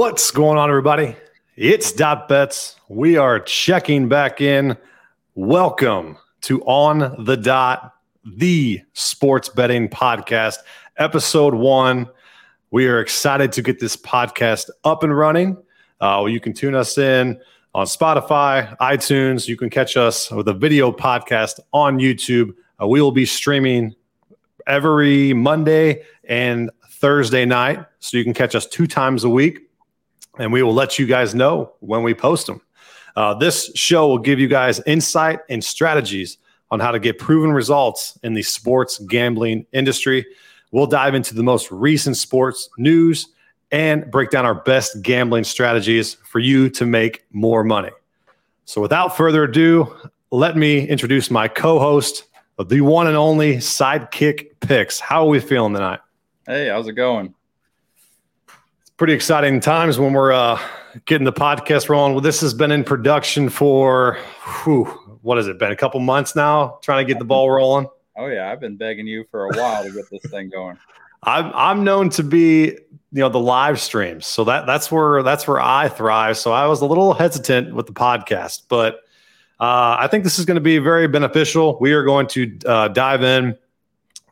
What's going on, everybody? It's Dot Bets. We are checking back in. Welcome to On the Dot, the sports betting podcast, episode one. We are excited to get this podcast up and running. Uh, you can tune us in on Spotify, iTunes. You can catch us with a video podcast on YouTube. Uh, we will be streaming every Monday and Thursday night. So you can catch us two times a week, and we will let you guys know when we post them. Uh, this show will give you guys insight and strategies on how to get proven results in the sports gambling industry. We'll dive into the most recent sports news and break down our best gambling strategies for you to make more money. So, without further ado, let me introduce my co host the one and only Sidekick Picks. How are we feeling tonight? Hey, how's it going? Pretty exciting times when we're uh, getting the podcast rolling. Well, this has been in production for whew, what has it been? A couple months now, trying to get the ball rolling. Oh yeah, I've been begging you for a while to get this thing going. I'm I'm known to be you know the live streams, so that that's where that's where I thrive. So I was a little hesitant with the podcast, but uh, I think this is going to be very beneficial. We are going to uh, dive in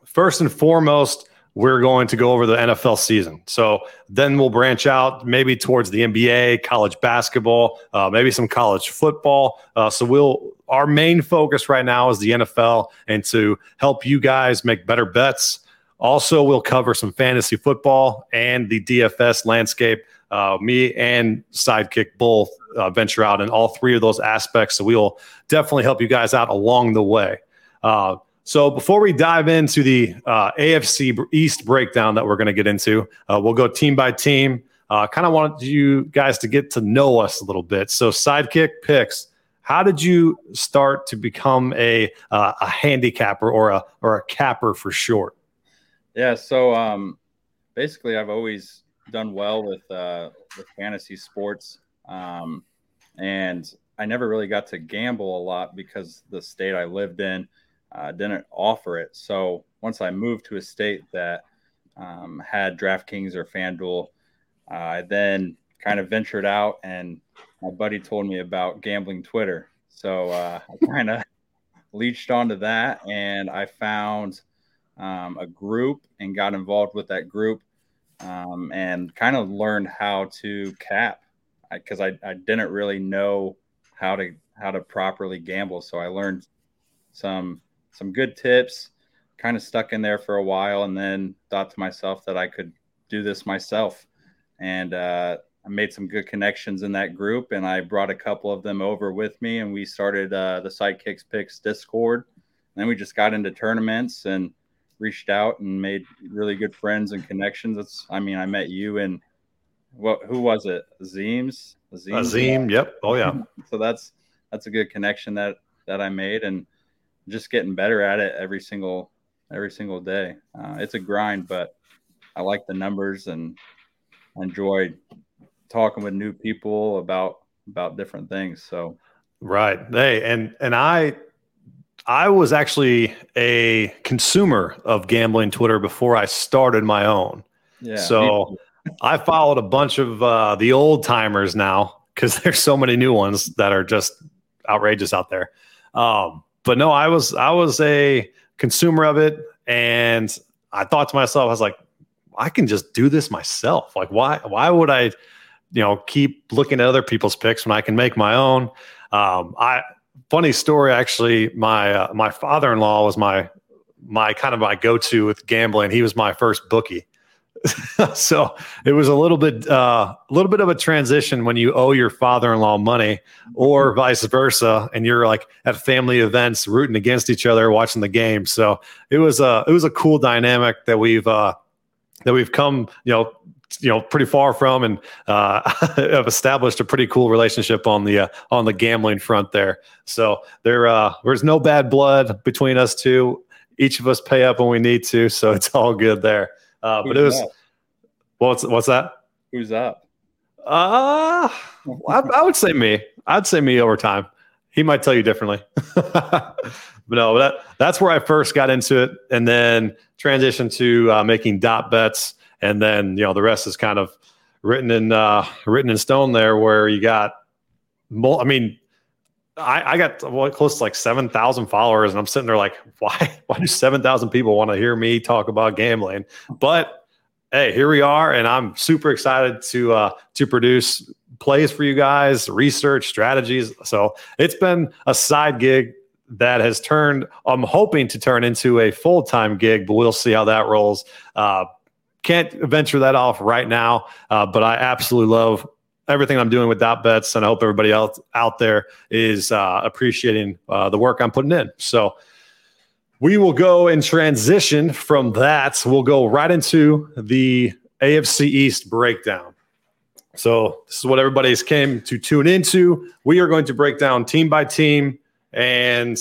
first and foremost we're going to go over the NFL season. So then we'll branch out maybe towards the NBA, college basketball, uh, maybe some college football. Uh, so we'll our main focus right now is the NFL and to help you guys make better bets. Also, we'll cover some fantasy football and the DFS landscape. Uh, me and Sidekick both uh, venture out in all three of those aspects. So we'll definitely help you guys out along the way. So before we dive into the uh, AFC East breakdown that we're going to get into, uh, we'll go team by team. Uh, kind of wanted you guys to get to know us a little bit. So sidekick picks. How did you start to become a uh, a handicapper or a or a capper for short? Yeah. So um, basically, I've always done well with uh, with fantasy sports, um, and I never really got to gamble a lot because the state I lived in uh, didn't offer it. So once I moved to a state that um, had DraftKings or FanDuel, uh, I then kind of ventured out, and my buddy told me about gambling Twitter. So uh, I kind of leached onto that, and I found um, a group and got involved with that group, um, and kind of learned how to cap because I, I, I didn't really know how to how to properly gamble. So I learned some some good tips, kind of stuck in there for a while, and then thought to myself that I could do this myself. And uh, I made some good connections in that group, and I brought a couple of them over with me, and we started uh, the Sidekicks Picks Discord. And then we just got into tournaments and reached out and made really good friends and connections. It's, I mean, I met you and what? Who was it? Azeem's. Azeem. Azeem. Yep. Oh yeah. so that's that's a good connection that that I made, and just getting better at it every single every single day. Uh, it's a grind, but I like the numbers and enjoy talking with new people about about different things. So right, hey, and and I I was actually a consumer of gambling Twitter before I started my own. Yeah. So I followed a bunch of uh, the old timers now because there's so many new ones that are just outrageous out there. Um, but no, I was I was a consumer of it, and I thought to myself, I was like, I can just do this myself. Like, why why would I, you know, keep looking at other people's picks when I can make my own? Um, I funny story actually. My uh, my father in law was my my kind of my go to with gambling. He was my first bookie. so it was a little bit uh, a little bit of a transition when you owe your father-in-law money or vice versa and you're like at family events rooting against each other watching the game. So it was a it was a cool dynamic that we've uh, that we've come you know you know pretty far from and uh, have established a pretty cool relationship on the uh, on the gambling front there. So there uh, there's no bad blood between us two. Each of us pay up when we need to so it's all good there uh, but it was up? what's what's that? Who's up? Uh I, I, would say me. I'd say me over time. He might tell you differently. but no, that that's where I first got into it, and then transitioned to uh, making dot bets, and then you know the rest is kind of written in uh, written in stone there, where you got. I mean, I, I got close to like seven thousand followers, and I'm sitting there like, why? Why do seven thousand people want to hear me talk about gambling? But hey, here we are, and I'm super excited to uh, to produce plays for you guys, research strategies. So it's been a side gig that has turned. I'm hoping to turn into a full time gig, but we'll see how that rolls. Uh, can't venture that off right now, uh, but I absolutely love everything I'm doing with dot bets, and I hope everybody else out there is uh, appreciating uh, the work I'm putting in. So we will go and transition from that. We'll go right into the AFC East breakdown. So this is what everybody's came to tune into. We are going to break down team by team and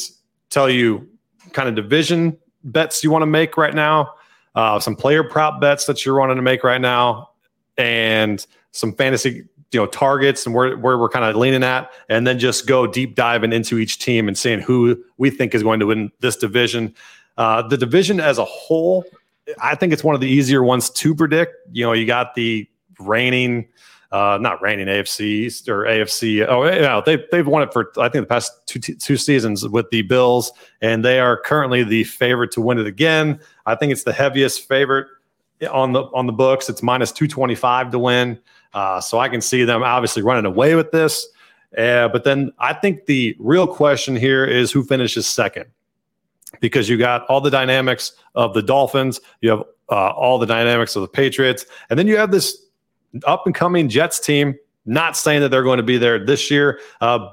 tell you kind of division bets you want to make right now, uh, some player prop bets that you're wanting to make right now, and some fantasy you know targets and where, where we're kind of leaning at and then just go deep diving into each team and seeing who we think is going to win this division uh, the division as a whole i think it's one of the easier ones to predict you know you got the reigning uh, not reigning AFC or AFC. Oh, yeah, they they've won it for I think the past two two seasons with the Bills, and they are currently the favorite to win it again. I think it's the heaviest favorite on the on the books. It's minus two twenty five to win. Uh, so I can see them obviously running away with this. Uh, but then I think the real question here is who finishes second, because you got all the dynamics of the Dolphins, you have uh, all the dynamics of the Patriots, and then you have this up and coming Jets team. Not saying that they're going to be there this year, uh,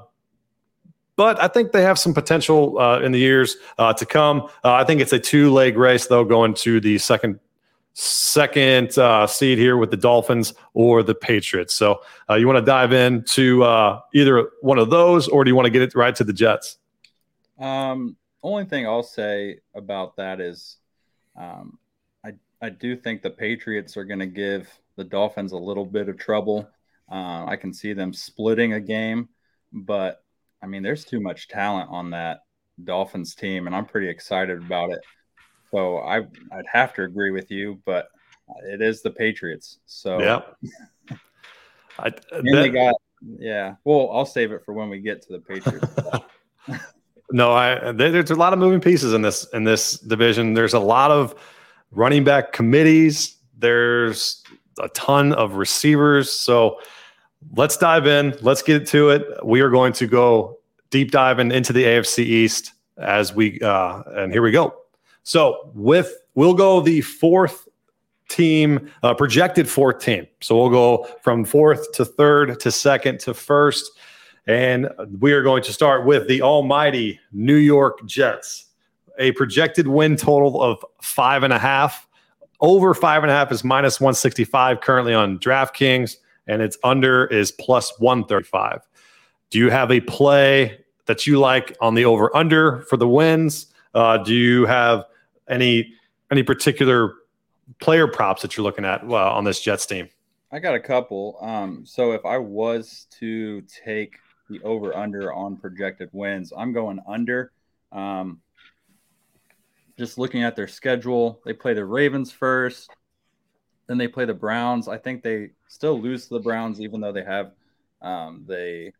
but I think they have some potential uh, in the years uh, to come. Uh, I think it's a two leg race, though, going to the second second uh, seed here with the Dolphins or the Patriots. So uh, you want to dive into uh, either one of those, or do you want to get it right to the Jets? Um, only thing I'll say about that is, um, I I do think the Patriots are going to give the Dolphins a little bit of trouble. Uh, I can see them splitting a game, but I mean, there's too much talent on that Dolphins team, and I'm pretty excited about it. So I I'd have to agree with you, but it is the Patriots. So yeah, I, and they got yeah. Well, I'll save it for when we get to the Patriots. no, I there's a lot of moving pieces in this in this division. There's a lot of running back committees. There's a ton of receivers. So let's dive in. Let's get to it. We are going to go deep diving into the AFC East as we uh, and here we go. So with we'll go the fourth team, uh, projected fourth team. So we'll go from fourth to third to second to first. And we are going to start with the almighty New York Jets. A projected win total of five and a half. Over five and a half is minus 165 currently on DraftKings, and its under is plus 135. Do you have a play that you like on the over under for the wins? Uh, do you have any any particular player props that you're looking at on this Jets team? I got a couple. Um, so if I was to take the over under on projected wins, I'm going under. Um, just looking at their schedule, they play the Ravens first, then they play the Browns. I think they still lose to the Browns, even though they have um, the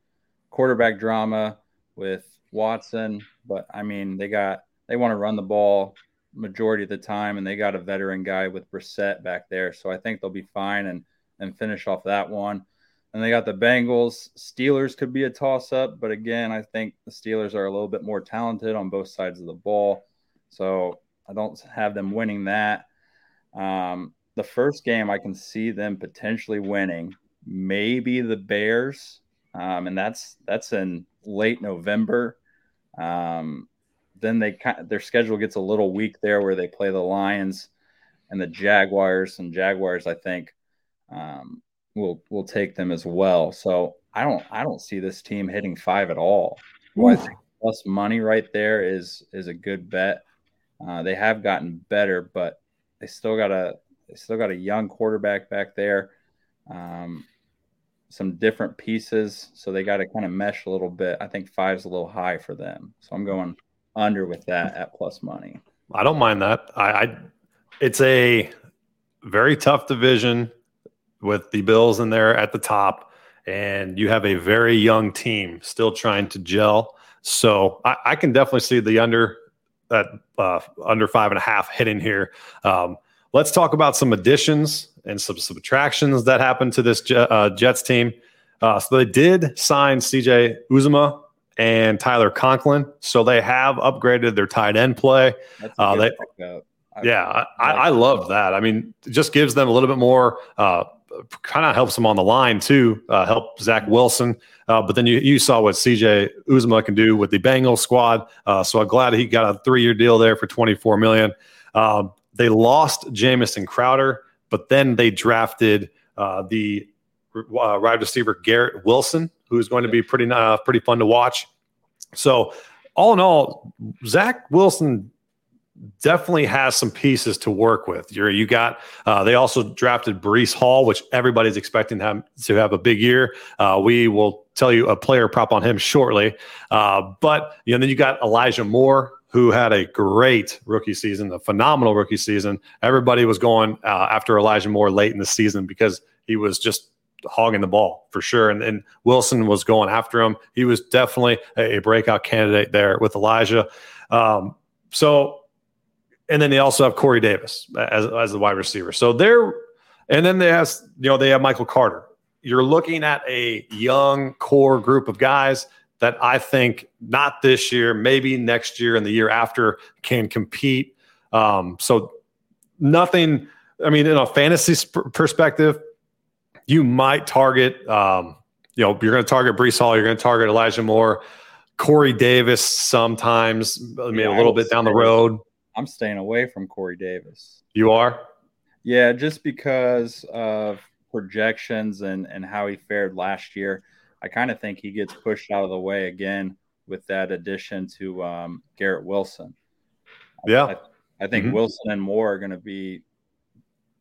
quarterback drama with Watson. But I mean, they got they want to run the ball majority of the time, and they got a veteran guy with Brissett back there, so I think they'll be fine and and finish off that one. And they got the Bengals. Steelers could be a toss up, but again, I think the Steelers are a little bit more talented on both sides of the ball, so I don't have them winning that. Um, the first game, I can see them potentially winning. Maybe the Bears, um, and that's that's in late November. Um, then they their schedule gets a little weak there where they play the Lions and the Jaguars and Jaguars I think um, will will take them as well. So I don't I don't see this team hitting five at all. Well, I think plus money right there is is a good bet. Uh, they have gotten better, but they still got a they still got a young quarterback back there. Um, some different pieces, so they got to kind of mesh a little bit. I think five's a little high for them, so I'm going under with that at plus money. I don't mind that. I, I it's a very tough division with the Bills in there at the top, and you have a very young team still trying to gel. So I, I can definitely see the under that uh, under five and a half hitting here. Um, let's talk about some additions and some subtractions that happened to this uh, Jets team. Uh, so they did sign CJ Uzomah and Tyler Conklin. So they have upgraded their tight end play. Uh, they, yeah, I, I, love that. I mean, it just gives them a little bit more, uh, kind of helps them on the line too, uh, help Zach Wilson. Uh, but then you, you saw what CJ Uzomah can do with the Bengals squad. Uh, so I'm glad he got a three year deal there for 24 million. Um, they lost Jamison Crowder, but then they drafted uh, the uh, wide receiver Garrett Wilson, who's going to be pretty uh, pretty fun to watch. So, all in all, Zach Wilson definitely has some pieces to work with. You're, you got uh, they also drafted Breece Hall, which everybody's expecting him to have a big year. Uh, we will tell you a player prop on him shortly. Uh, but you know, then you got Elijah Moore, who had a great rookie season, a phenomenal rookie season. Everybody was going uh, after Elijah Moore late in the season because he was just hogging the ball for sure. And, Wilson was going after him. He was definitely a, a breakout candidate there with Elijah. Um, so, and then they also have Corey Davis as, as the wide receiver. So they're, and then they have, you know, they have Michael Carter. You're looking at a young core group of guys that I think not this year, maybe next year and the year after can compete. Um, so nothing, I mean, in a fantasy sp- perspective, you might target, um, you know, you're going to target Breece Hall, you're going to target Elijah Moore, Corey Davis sometimes, I mean, yeah, a little bit down the road. I'm staying away from Corey Davis. You are? Yeah, just because of projections and, and how he fared last year. I kind of think he gets pushed out of the way again with that addition to um, Garrett Wilson. Yeah. I, I think mm-hmm. Wilson and Moore are going to be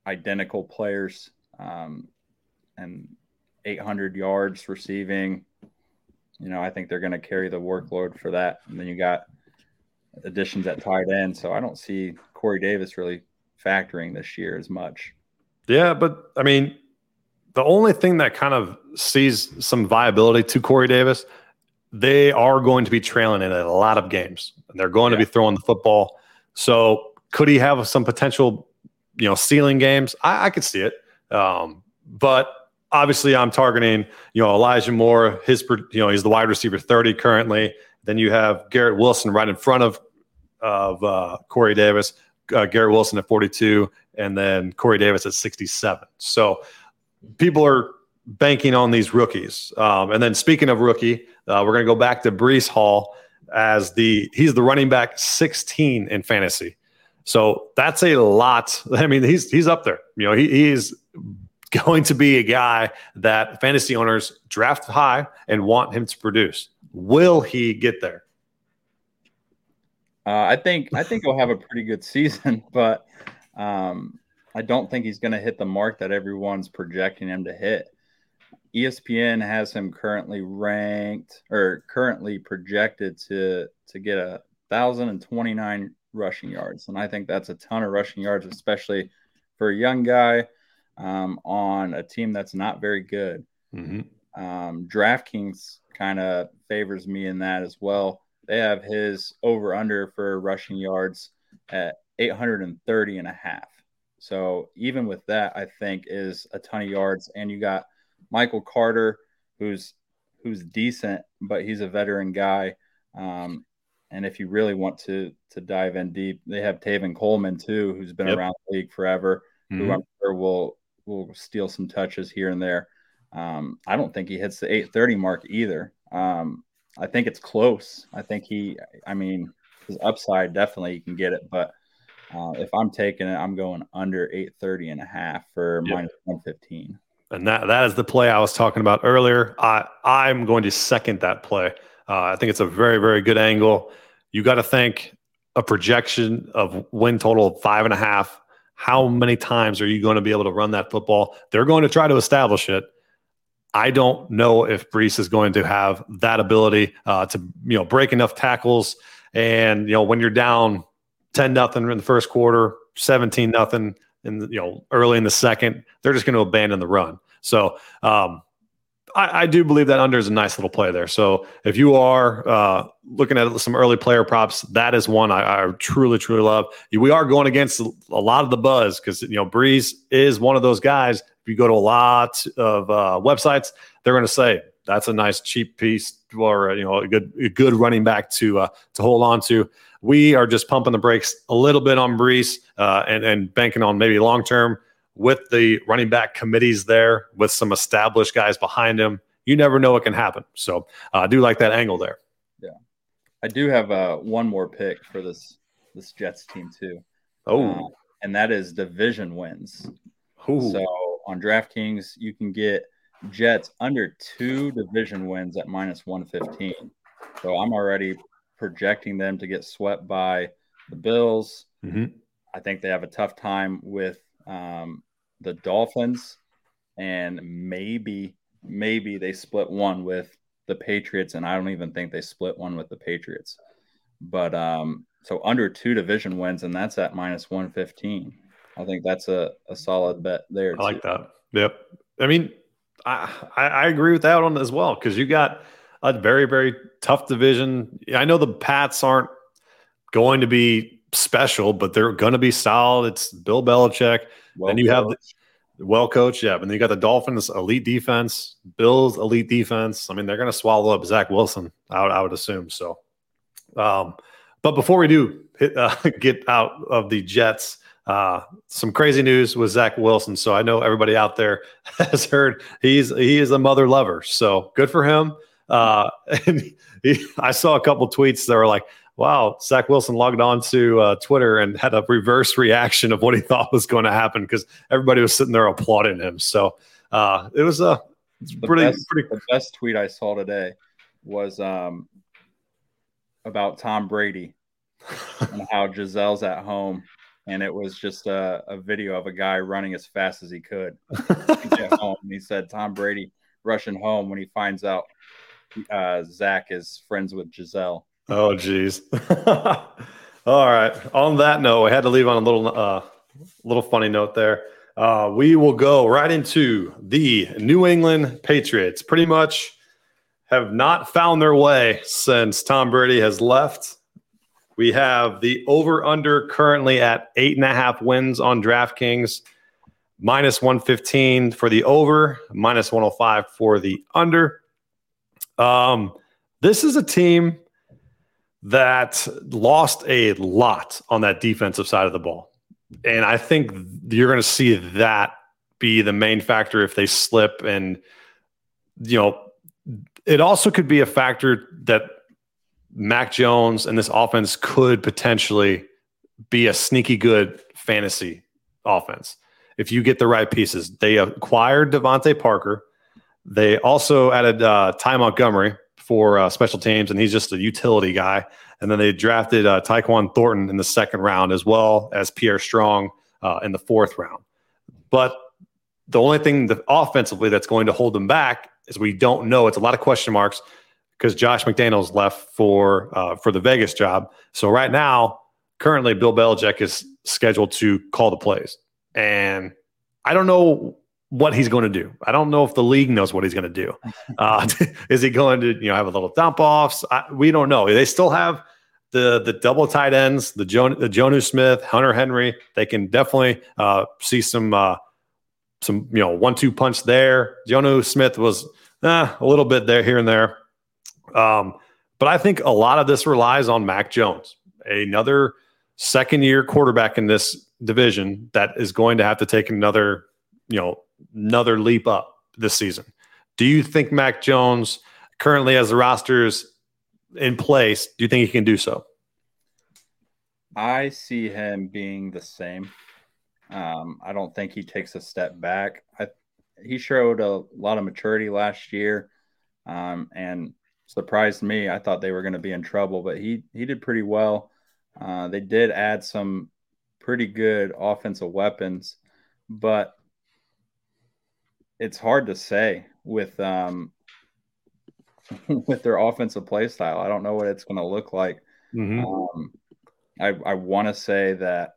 identical players. Um, and 800 yards receiving. You know, I think they're going to carry the workload for that. And then you got additions at tight end. So I don't see Corey Davis really factoring this year as much. Yeah, but I mean, the only thing that kind of sees some viability to Corey Davis, they are going to be trailing in a lot of games. And they're going yeah. to be throwing the football. So could he have some potential, you know, ceiling games? I, I could see it. Um, but obviously I'm targeting, you know, Elijah Moore. His, you know, he's the wide receiver 30 currently. Then you have Garrett Wilson right in front of of uh, Corey Davis. Uh, Garrett Wilson at 42, and then Corey Davis at 67. So people are banking on these rookies. Um, and then speaking of rookie, uh, we're going to go back to Breece Hall as the he's the running back 16 in fantasy. So that's a lot. I mean, he's he's up there. You know, he, he's going to be a guy that fantasy owners draft high and want him to produce. Will he get there? Uh, I think I think he'll have a pretty good season, but um, I don't think he's going to hit the mark that everyone's projecting him to hit. ESPN has him currently ranked or currently projected to to get a thousand and twenty nine rushing yards, and I think that's a ton of rushing yards, especially for a young guy um, on a team that's not very good. Mm-hmm. Um, DraftKings kind of favors me in that as well. They have his over under for rushing yards at 830 and a half. So even with that, I think is a ton of yards. And you got Michael Carter, who's who's decent, but he's a veteran guy. Um, and if you really want to to dive in deep, they have Tevin Coleman too, who's been yep. around the league forever, mm-hmm. who I'm sure will will steal some touches here and there. Um, I don't think he hits the 830 mark either. Um, I think it's close. I think he, I mean, his upside definitely you can get it, but uh, if I'm taking it, I'm going under 830 and a half for yep. minus 115. And that that is the play I was talking about earlier. I I'm going to second that play. Uh, I think it's a very very good angle. You got to think a projection of win total of five and a half how many times are you going to be able to run that football? They're going to try to establish it. I don't know if Breece is going to have that ability uh, to you know break enough tackles. And you know when you're down ten nothing in the first quarter, seventeen nothing, in the, you know early in the second, they're just going to abandon the run. So um, I, I, do believe that under is a nice little play there. So if you are uh, looking at some early player props, that is one I, I, truly, truly love. We are going against a lot of the buzz because you know Breece is one of those guys. If you go to a lot of uh, websites, they're going to say that's a nice cheap piece or you know a good a good running back to uh, to hold on to. We are just pumping the brakes a little bit on Breece uh, and and banking on maybe long term with the running back committees there, with some established guys behind him, you never know what can happen. So uh, I do like that angle there. Yeah, I do have uh, one more pick for this this Jets team too. Oh, uh, and that is division wins. Ooh. So on DraftKings, you can get Jets under two division wins at minus one fifteen. So I'm already projecting them to get swept by the Bills. Mm-hmm. I think they have a tough time with um, the Dolphins, and maybe maybe they split one with the Patriots, and I don't even think they split one with the Patriots. But um, so under two division wins, and that's at minus one fifteen. I think that's a, a solid bet there. I like that. Yep. I mean, I I agree with that one as well because you got a very very tough division. I know the Pats aren't going to be special, but they're going to be solid. It's Bill Belichick. Well then you have the, well coached, yeah. And then you got the Dolphins elite defense, Bills elite defense. I mean, they're going to swallow up Zach Wilson. I would, I would assume so. Um, but before we do hit, uh, get out of the Jets, uh, some crazy news with Zach Wilson. So I know everybody out there has heard he's he is a mother lover. So good for him. Uh, and he, I saw a couple tweets that were like, wow, Zach Wilson logged on to uh, Twitter and had a reverse reaction of what he thought was going to happen because everybody was sitting there applauding him. So uh, it was a pretty, best, pretty. The best tweet I saw today was um, about Tom Brady and how Gisele's at home. And it was just a, a video of a guy running as fast as he could get home. And he said, Tom Brady rushing home when he finds out uh, Zach is friends with Gisele. Oh, geez. All right. On that note, I had to leave on a little, uh, little funny note there. Uh, we will go right into the New England Patriots. Pretty much have not found their way since Tom Brady has left. We have the over under currently at eight and a half wins on DraftKings, minus 115 for the over, minus 105 for the under. Um, this is a team that lost a lot on that defensive side of the ball. And I think you're going to see that be the main factor if they slip. And, you know, it also could be a factor that Mac Jones and this offense could potentially be a sneaky good fantasy offense if you get the right pieces. They acquired DeVante Parker. They also added uh, Ty Montgomery, for uh, special teams, and he's just a utility guy. And then they drafted uh, Tyquan Thornton in the second round, as well as Pierre Strong uh, in the fourth round. But the only thing that offensively that's going to hold them back is we don't know. It's a lot of question marks because Josh McDaniels left for uh, for the Vegas job. So right now, currently, Bill Belichick is scheduled to call the plays, and I don't know what he's going to do. I don't know if the league knows what he's going to do. Uh, is he going to, you know, have a little dump offs? I, we don't know. They still have the the double tight ends, the jo- the Smith, Hunter Henry. They can definitely uh, see some uh, some you know one two punch there. Jonnu Smith was eh, a little bit there here and there, um, but I think a lot of this relies on Mac Jones, another second year quarterback in this division that is going to have to take another you know another leap up this season. Do you think Mac Jones currently as the rosters in place, do you think he can do so? I see him being the same. Um, I don't think he takes a step back. I, he showed a lot of maturity last year, um, and surprised me. I thought they were going to be in trouble, but he he did pretty well. Uh, they did add some pretty good offensive weapons, but it's hard to say with um with their offensive play style. I don't know what it's going to look like. Mm-hmm. Um, I I want to say that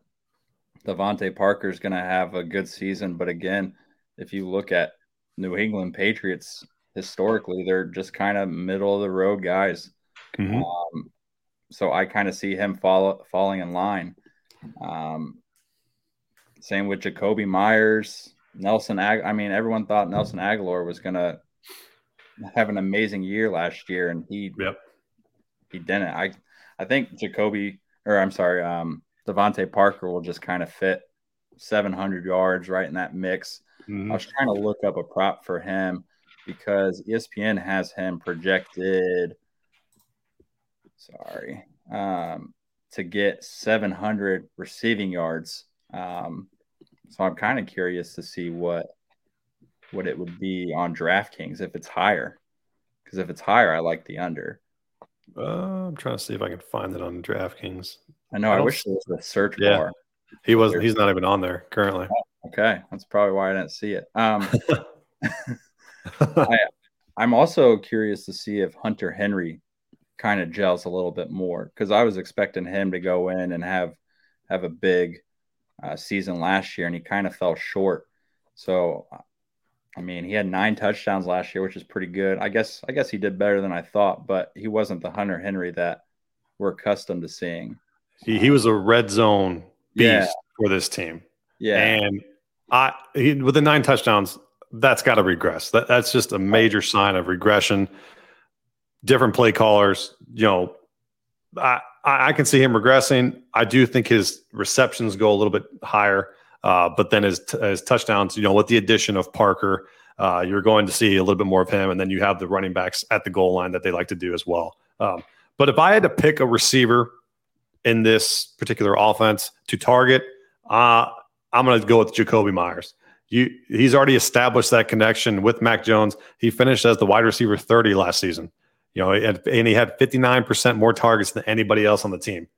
DeVante Parker is going to have a good season. But again, if you look at New England Patriots historically, they're just kind of middle of the road guys. Mm-hmm. Um, so I kind of see him follow, falling in line. Um, same with Jakobi Meyers, Nelson. Ag- I mean, everyone thought Nelson Agholor was going to have an amazing year last year, and he yep. he didn't. I I think Jakobi, or I'm sorry, um, DeVante Parker will just kind of fit 700 yards right in that mix. Mm-hmm. I was trying to look up a prop for him because ESPN has him projected. Sorry, um, to get 700 receiving yards. Um, so I'm kind of curious to see what what it would be on DraftKings if it's higher. Because if it's higher, I like the under. Uh, I'm trying to see if I can find it on DraftKings. I know. I, I wish there was a search yeah. bar. He wasn't. He's not even on there currently. Oh, okay, that's probably why I didn't see it. Um, I, I'm also curious to see if Hunter Henry kind of gels a little bit more because I was expecting him to go in and have have a big uh, season last year, and he kind of fell short. So I mean, he had nine touchdowns last year, which is pretty good. I guess I guess he did better than I thought, but he wasn't the Hunter Henry that we're accustomed to seeing. He he was a red zone beast yeah. for this team. Yeah, and I he, with the nine touchdowns, that's got to regress. That that's just a major sign of regression. Different play callers, you know. I I can see him regressing. I do think his receptions go a little bit higher. Uh, but then his, his touchdowns, you know, with the addition of Parker, uh, you're going to see a little bit more of him. And then you have the running backs at the goal line that they like to do as well. Um, but if I had to pick a receiver in this particular offense to target, uh, I'm going to go with Jakobi Meyers. You, he's already established that connection with Mac Jones. He finished as the wide receiver 30 last season. You know, and, and he had 59% more targets than anybody else on the team.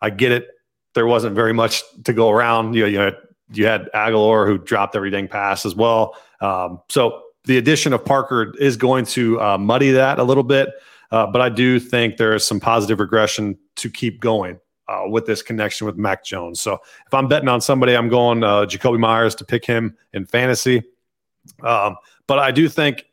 I get it. There wasn't very much to go around. You know, you had you had Agholor who dropped every dang pass as well. Um, so the addition of Parker is going to uh, muddy that a little bit. Uh, but I do think there is some positive regression to keep going uh, with this connection with Mac Jones. So if I'm betting on somebody, I'm going uh, Jakobi Meyers to pick him in fantasy. Um, but I do think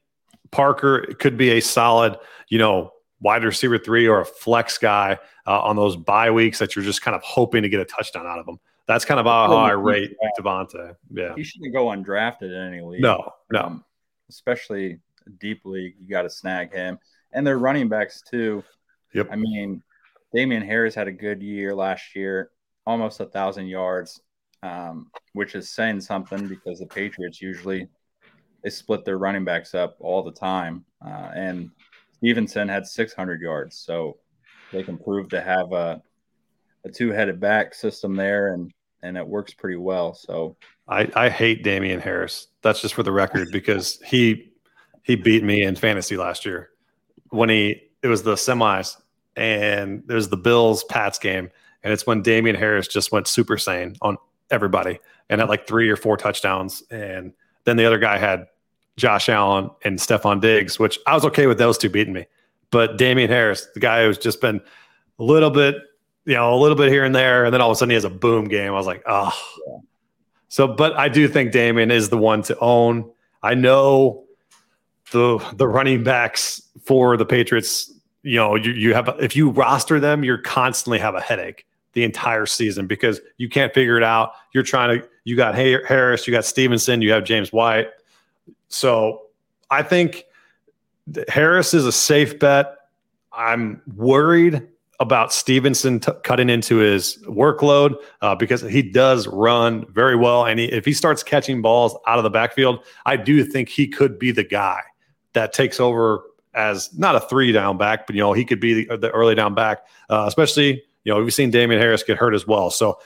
Parker could be a solid, you know, wide receiver three or a flex guy uh, on those bye weeks that you're just kind of hoping to get a touchdown out of them. That's kind of how, how I rate DeVante. Yeah, he shouldn't go undrafted in any league. No, no, um, especially deep league. You got to snag him, and their running backs too. Yep. I mean, Damien Harris had a good year last year, almost a thousand yards, um, which is saying something because the Patriots usually they split their running backs up all the time, uh, and Stevenson had 600 yards, so they can prove to have a a two-headed back system there, and and it works pretty well. So I, I hate Damien Harris. That's just for the record because he he beat me in fantasy last year when he it was the semis and there's the Bills Pats game and it's when Damien Harris just went super sane on everybody and had like three or four touchdowns and then the other guy had Josh Allen and Stefon Diggs, which I was okay with those two beating me. But Damien Harris, the guy who's just been a little bit you know, a little bit here and there, and then all of a sudden he has a boom game. I was like, oh. Yeah. So, but I do think Damien is the one to own. I know the the running backs for the Patriots. You know, you, you have if you roster them, you're constantly have a headache the entire season because you can't figure it out. You're trying to. You got Harris, you got Stevenson, you have James White. So I think Harris is a safe bet. I'm worried about Stevenson t- cutting into his workload uh, because he does run very well. And he, if he starts catching balls out of the backfield, I do think he could be the guy that takes over as not a three down back, but you know he could be the, the early down back. Uh, especially you know we've seen Damien Harris get hurt as well. So.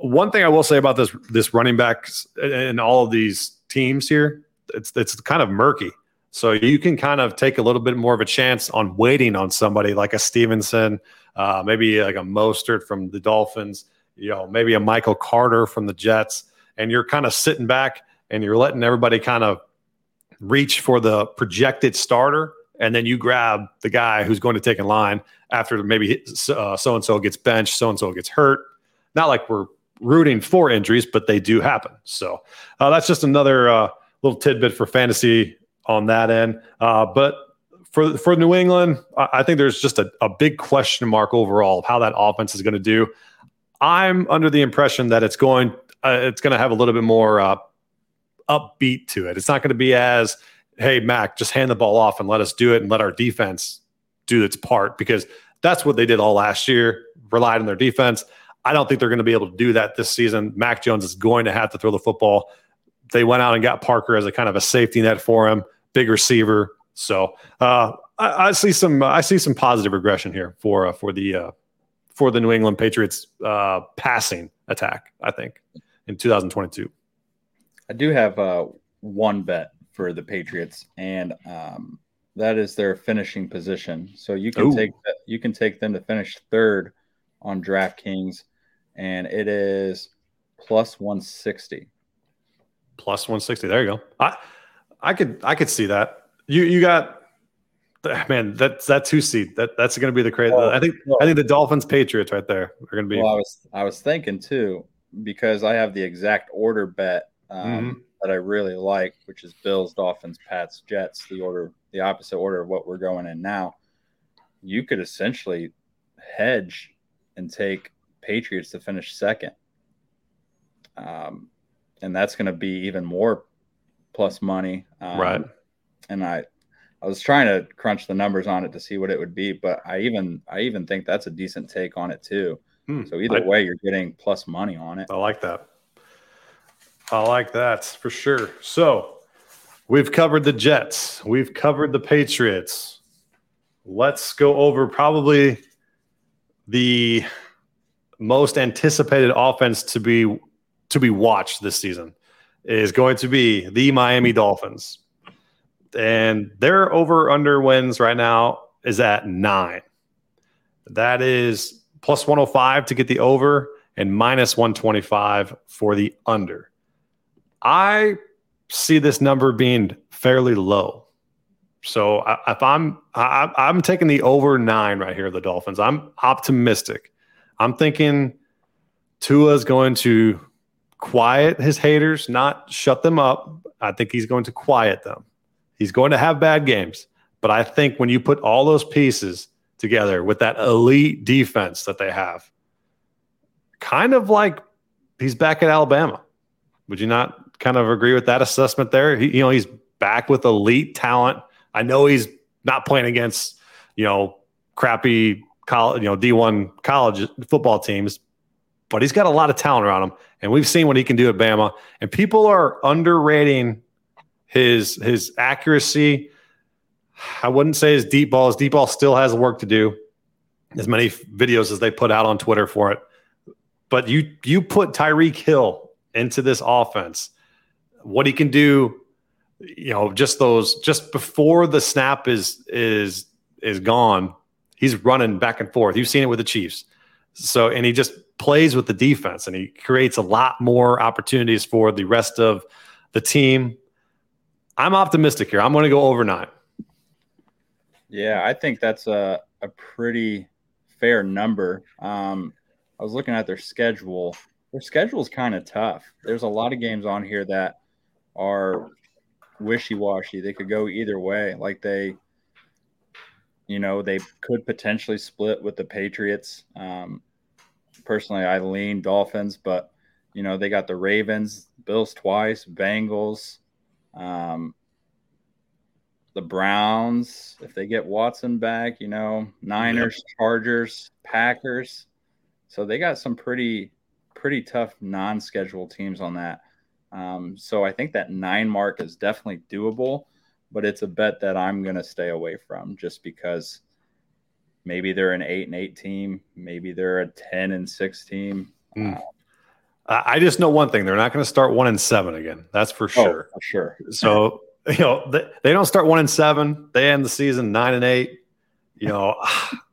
One thing I will say about this this running backs and all of these teams here, it's it's kind of murky. So you can kind of take a little bit more of a chance on waiting on somebody like a Stevenson, uh, maybe like a Mostert from the Dolphins, you know, maybe a Michael Carter from the Jets, and you're kind of sitting back and you're letting everybody kind of reach for the projected starter, and then you grab the guy who's going to take in line after maybe so and so gets benched, so and so gets hurt. Not like we're rooting for injuries, but they do happen. So uh, that's just another uh, little tidbit for fantasy on that end. Uh, but for for New England, I think there's just a, a big question mark overall of how that offense is going to do. I'm under the impression that it's going uh, it's going to have a little bit more uh, upbeat to it. It's not going to be as hey Mac, just hand the ball off and let us do it and let our defense do its part because that's what they did all last year. Relied on their defense. I don't think they're going to be able to do that this season. Mac Jones is going to have to throw the football. They went out and got Parker as a kind of a safety net for him, big receiver. So uh, I, I, see some I see some positive regression here for uh, for the uh, for the New England Patriots uh, passing attack. I think in 2022. I do have uh, one bet for the Patriots, and um, that is their finishing position. So you can Ooh. take you can take them to finish third on DraftKings, and it is plus 160. Plus 160. There you go. I I could I could see that. You you got man that's that two seed that that's going to be the crazy. Well, I think well, I think the Dolphins Patriots right there are going to be. Well, I was I was thinking too because I have the exact order bet um, mm-hmm. that I really like, which is Bills, Dolphins, Pats, Jets. The order, the opposite order of what we're going in now. You could essentially hedge and take Patriots to finish second, um, and that's going to be even more plus money. Um, right and I I was trying to crunch the numbers on it to see what it would be, but I even I even think that's a decent take on it too. Hmm. So either I, way, you're getting plus money on it. I like that. I like that for sure. So we've covered the Jets, we've covered the Patriots. Let's go over probably the most anticipated offense to be to be watched this season is going to be the Miami Dolphins and their over under wins right now is at nine. That is plus 105 to get the over and minus 125 for the under. I see this number being fairly low. So if I'm I, I'm taking the over nine right here, the Dolphins. I'm optimistic. I'm thinking Tua's going to quiet his haters, not shut them up. I think he's going to quiet them. He's going to have bad games, but I think when you put all those pieces together with that elite defense that they have, kind of like he's back at Alabama. Would you not kind of agree with that assessment there? He, you know, he's back with elite talent. I know he's not playing against, you know, crappy college, you know, D1 college football teams, but he's got a lot of talent around him. And we've seen what he can do at Bama. And people are underrating his his accuracy. I wouldn't say his deep ball. His deep ball still has work to do. As many videos as they put out on Twitter for it, but you you put Tyreek Hill into this offense, what he can do, you know, just those just before the snap is is is gone, he's running back and forth. You've seen it with the Chiefs. So and he just plays with the defense and he creates a lot more opportunities for the rest of the team I'm optimistic here. I'm going to go over nine. Yeah, I think that's a, a pretty fair number. Um, I was looking at their schedule. Their schedule is kind of tough. There's a lot of games on here that are wishy washy. They could go either way. Like they, you know, they could potentially split with the Patriots. Um, personally, I lean Dolphins, but you know they got the Ravens, Bills twice, Bengals, um, the Browns, if they get Watson back, you know, Niners. Chargers, Packers. So they got some pretty, pretty tough non-scheduled teams on that. Um, so I think that nine mark is definitely doable, but it's a bet that I'm going to stay away from just because maybe they're an eight and eight team, maybe they're a ten and six team. Mm. I just know one thing: they're not going to start one and seven again. That's for oh, sure. Oh, for sure. So you know they, they don't start one and seven. They end the season nine and eight. You know,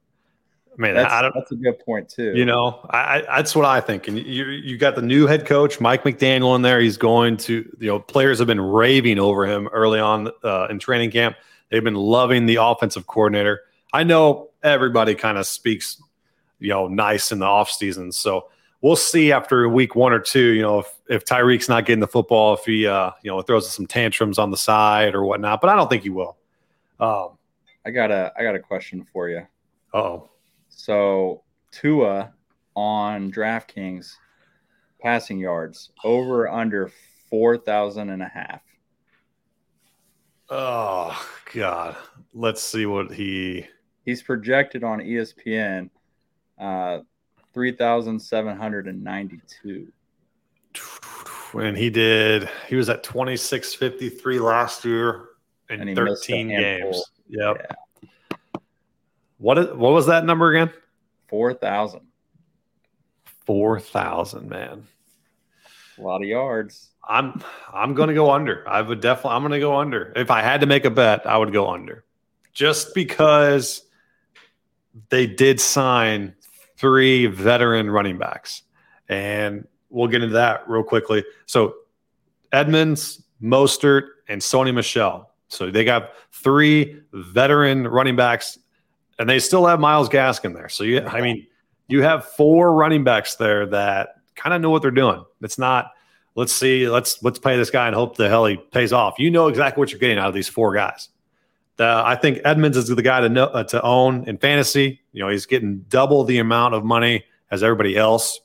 I mean, that's, I don't. That's a good point too. You know, I, I, that's what I think. And you you got the new head coach Mike McDaniel in there. He's going to you know players have been raving over him early on uh, in training camp. They've been loving the offensive coordinator. I know everybody kind of speaks, you know, nice in the off season. So we'll see after week one or two. You know, if if Tyreek's not getting the football, if he uh, you know throws some tantrums on the side or whatnot, but I don't think he will. Um, I got a I got a question for you. Oh, so Tua on DraftKings passing yards over under four thousand and a half. Oh God, let's see what he. He's projected on ESPN, uh, three thousand seven hundred and ninety-two. And he did. He was at twenty six fifty three last year in thirteen games. Yep. Yeah. What is, what was that number again? Four thousand. Four thousand, man. A lot of yards. I'm I'm going to go under. I would definitely I'm going to go under. If I had to make a bet, I would go under. Just because they did sign three veteran running backs. And we'll get into that real quickly. So Edmonds, Mostert, and Sony Michel. So they got three veteran running backs, and they still have Myles Gaskin there. So you I mean, you have four running backs there that kind of know what they're doing. It's not let's see, let's let's pay this guy and hope the hell he pays off. You know exactly what you're getting out of these four guys. The, I think Edmonds is the guy to know, uh, to own in fantasy. You know, he's getting double the amount of money as everybody else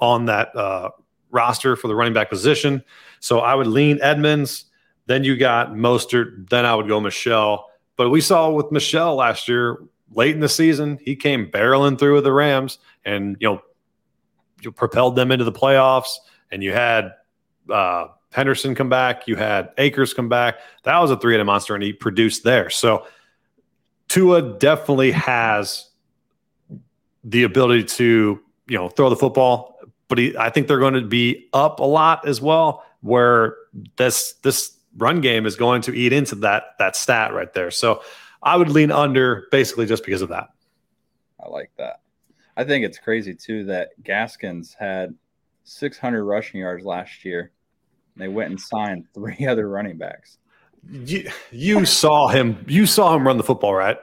on that uh, roster for the running back position. So I would lean Edmonds. Then you got Mostert. Then I would go Michel. But we saw with Michel last year, late in the season, he came barreling through with the Rams and you know you propelled them into the playoffs and you had uh, Henderson come back, you had Akers come back. That was a three headed monster, and he produced there. So Tua definitely has the ability to you know throw the football, but he, I think they're going to be up a lot as well. Where this this run game is going to eat into that that stat right there. So I would lean under basically just because of that. I like that. I think it's crazy too that Gaskins had 600 rushing yards last year. They went and signed three other running backs. You, you saw him. You saw him run the football, right?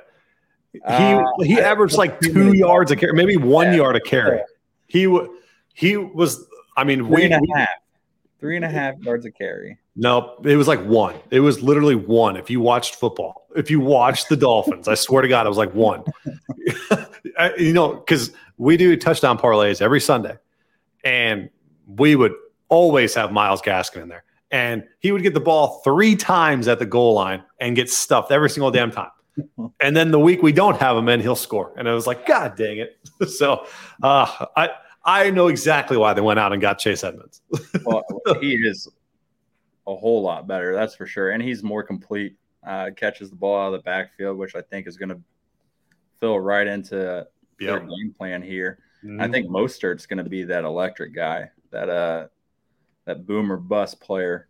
He uh, he averaged like two yards a carry, maybe one yeah, yard a carry. Yeah. He he was. I mean, three we, and a half, three and a half yards a carry. No, it was like one. It was literally one. If you watched football, if you watched the Dolphins, I swear to God, it was like one. you know, because we do touchdown parlays every Sunday, and we would always have Myles Gaskin in there. And he would get the ball three times at the goal line and get stuffed every single damn time. And then the week we don't have him in, he'll score. And it was like, God dang it. so uh, I I know exactly why they went out and got Chase Edmonds. well, he is a whole lot better, that's for sure. And he's more complete. Uh, catches the ball out of the backfield, which I think is going to fill right into yep. their game plan here. Mm-hmm. I think Mostert's going to be that electric guy, that uh, that boomer bust player.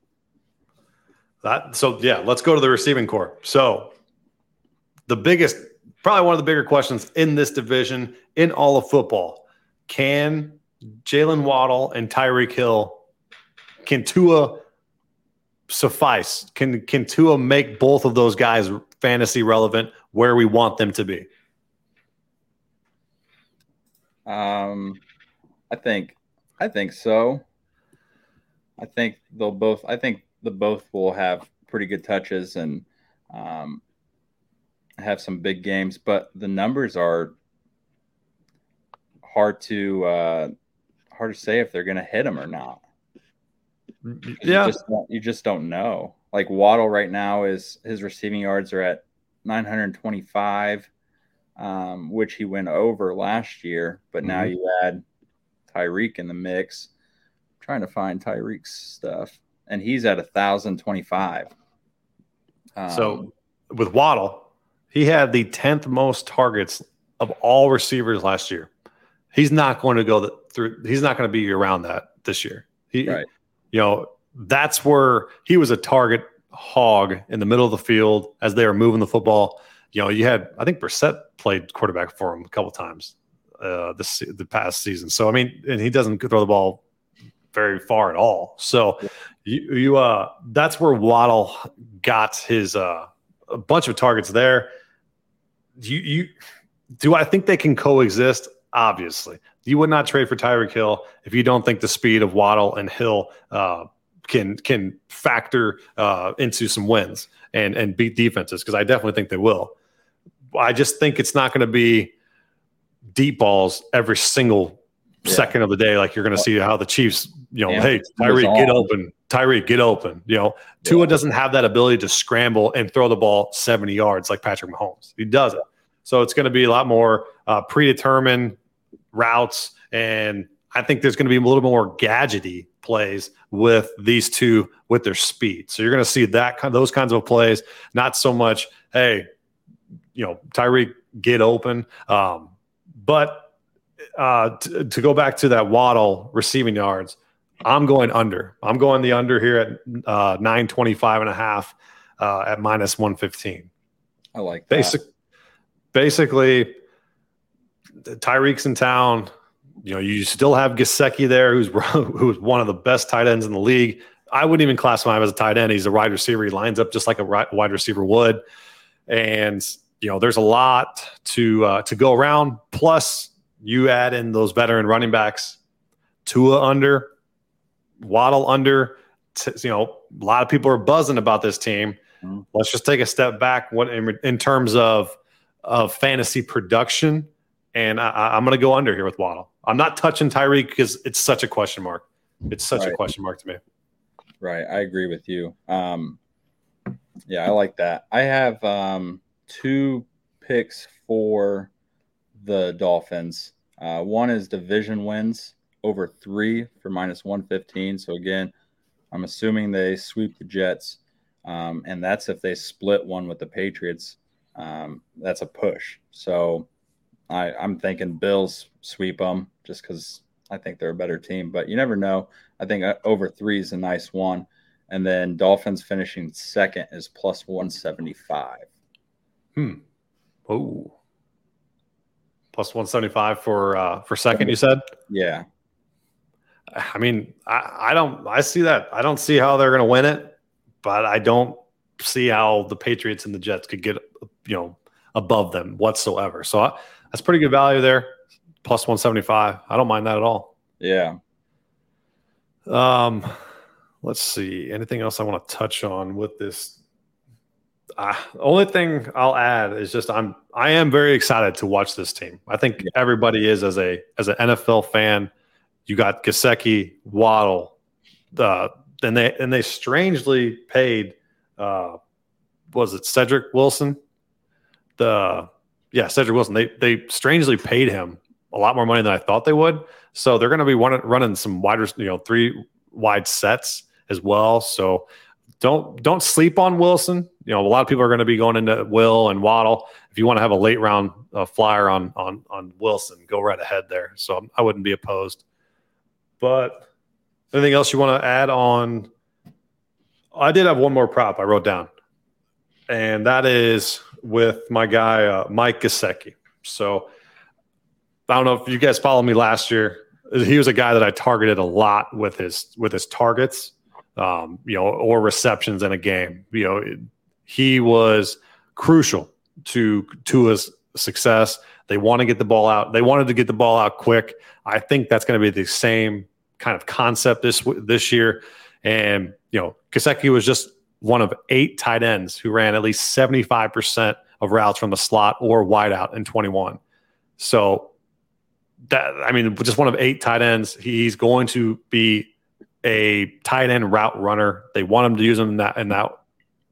That so yeah, let's go to the receiving corps. So the biggest, probably one of the bigger questions in this division in all of football: Can Jaylen Waddle and Tyreek Hill can Tua suffice? Can can Tua make both of those guys fantasy relevant where we want them to be? Um, I think, I think so. I think they'll both. I think the both will have pretty good touches and um, have some big games, but the numbers are hard to uh, hard to say if they're going to hit them or not. Yeah, you just, you just don't know. Like Waddle right now is his receiving yards are at 925 um, which he went over last year. But mm-hmm. now you add Tyreek in the mix. I'm trying to find Tyreek's stuff, and he's at thousand twenty-five. Um, so with Waddle, he had the tenth most targets of all receivers last year. He's not going to go through. He's not going to be around that this year. He, right. You know, that's where he was a target hog in the middle of the field as they were moving the football you know, you had I think Brissett played quarterback for him a couple times uh, this the past season. So I mean, and he doesn't throw the ball very far at all. So yeah. you, you uh that's where Waddle got his uh a bunch of targets there. You you do I think they can coexist? Obviously. You would not trade for Tyreek Hill if you don't think the speed of Waddle and Hill uh, can can factor uh, into some wins and and beat defenses because I definitely think they will. I just think it's not going to be deep balls every single yeah. second of the day. Like you're going to see how the Chiefs, you know, yeah. hey Tyreek, get open, Tyreek, get open. You know, yeah. Tua doesn't have that ability to scramble and throw the ball 70 yards like Patrick Mahomes. He doesn't. So it's going to be a lot more uh, predetermined routes, and I think there's going to be a little more gadgety plays with these two with their speed. So you're going to see that kind, of those kinds of plays, not so much, hey, you know, Tyreek get open. Um, but uh, t- to go back to that Waddle receiving yards, I'm going under. I'm going the under here at uh, 925 and a half uh, at minus 115. I like that. Basic, basically, Tyreek's in town. You know, you still have Gesicki there, who's who's one of the best tight ends in the league. I wouldn't even classify him as a tight end. He's a wide receiver. He lines up just like a wide receiver would, and you know, there's a lot to uh, to go around. Plus, you add in those veteran running backs, Tua under, Waddle under. T- you know, a lot of people are buzzing about this team. Mm-hmm. Let's just take a step back. What in, in terms of of fantasy production, and I, am going to go under here with Waddle. I'm not touching Tyreek because it's such a question mark. It's such right. a question mark to me. Right, I agree with you. Um, yeah, I like that. I have um, two picks for the Dolphins. Uh, one is division wins over three for minus 115. So, again, I'm assuming they sweep the Jets. Um, and that's if they split one with the Patriots. Um, that's a push. So, I, I'm thinking Bills sweep them just because I think they're a better team. But you never know. I think uh, over three is a nice one. And then Dolphins finishing second is plus 175. Hmm. Oh. Plus 175 for uh for second, you said? Yeah. I mean, I, I don't I see that. I don't see how they're gonna win it, but I don't see how the Patriots and the Jets could get you know above them whatsoever. So I, that's pretty good value there. Plus 175. I don't mind that at all. Yeah. Um let's see. Anything else I want to touch on with this uh, only thing I'll add is just I'm I am very excited to watch this team. I think yeah. everybody is as a as an NFL fan. You got Gesicki, Waddle, uh, and they and they strangely paid. Uh, was it Cedric Wilson? The yeah, Cedric Wilson. They they strangely paid him a lot more money than I thought they would. So they're going to be running, running some wider, you know, three wide sets as well. So don't don't sleep on Wilson. You know, a lot of people are going to be going into Will and Waddle. If you want to have a late round uh, flyer on on on Wilson, go right ahead there. So I wouldn't be opposed. But anything else you want to add on? I did have one more prop I wrote down, and that is with my guy uh, Mike Gesicki. So I don't know if you guys followed me last year. He was a guy that I targeted a lot with his with his targets um, you know, or receptions in a game. You know, he was crucial to to his success. They want to get the ball out. They wanted to get the ball out quick. I think that's going to be the same kind of concept this this year. And you know, Gesicki was just one of eight tight ends who ran at least seventy five percent of routes from the slot or wideout in twenty one. So that I mean, just one of eight tight ends. He's going to be a tight end route runner. They want him to use him in that in that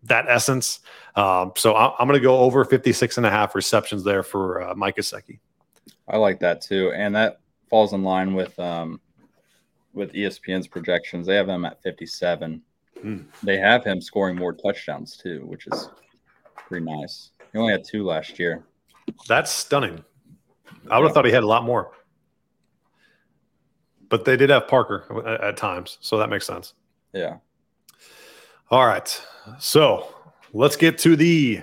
that essence. Um, so I, am going to go over 56 and a half receptions there for uh, Mike Gesicki. I like that too, and that falls in line with um, with ESPN's projections. They have him at 57. Mm. They have him scoring more touchdowns too, which is pretty nice. He only had two last year. That's stunning. I would have thought he had a lot more but they did have Parker at, at times, so that makes sense. Yeah. All right. So let's get to the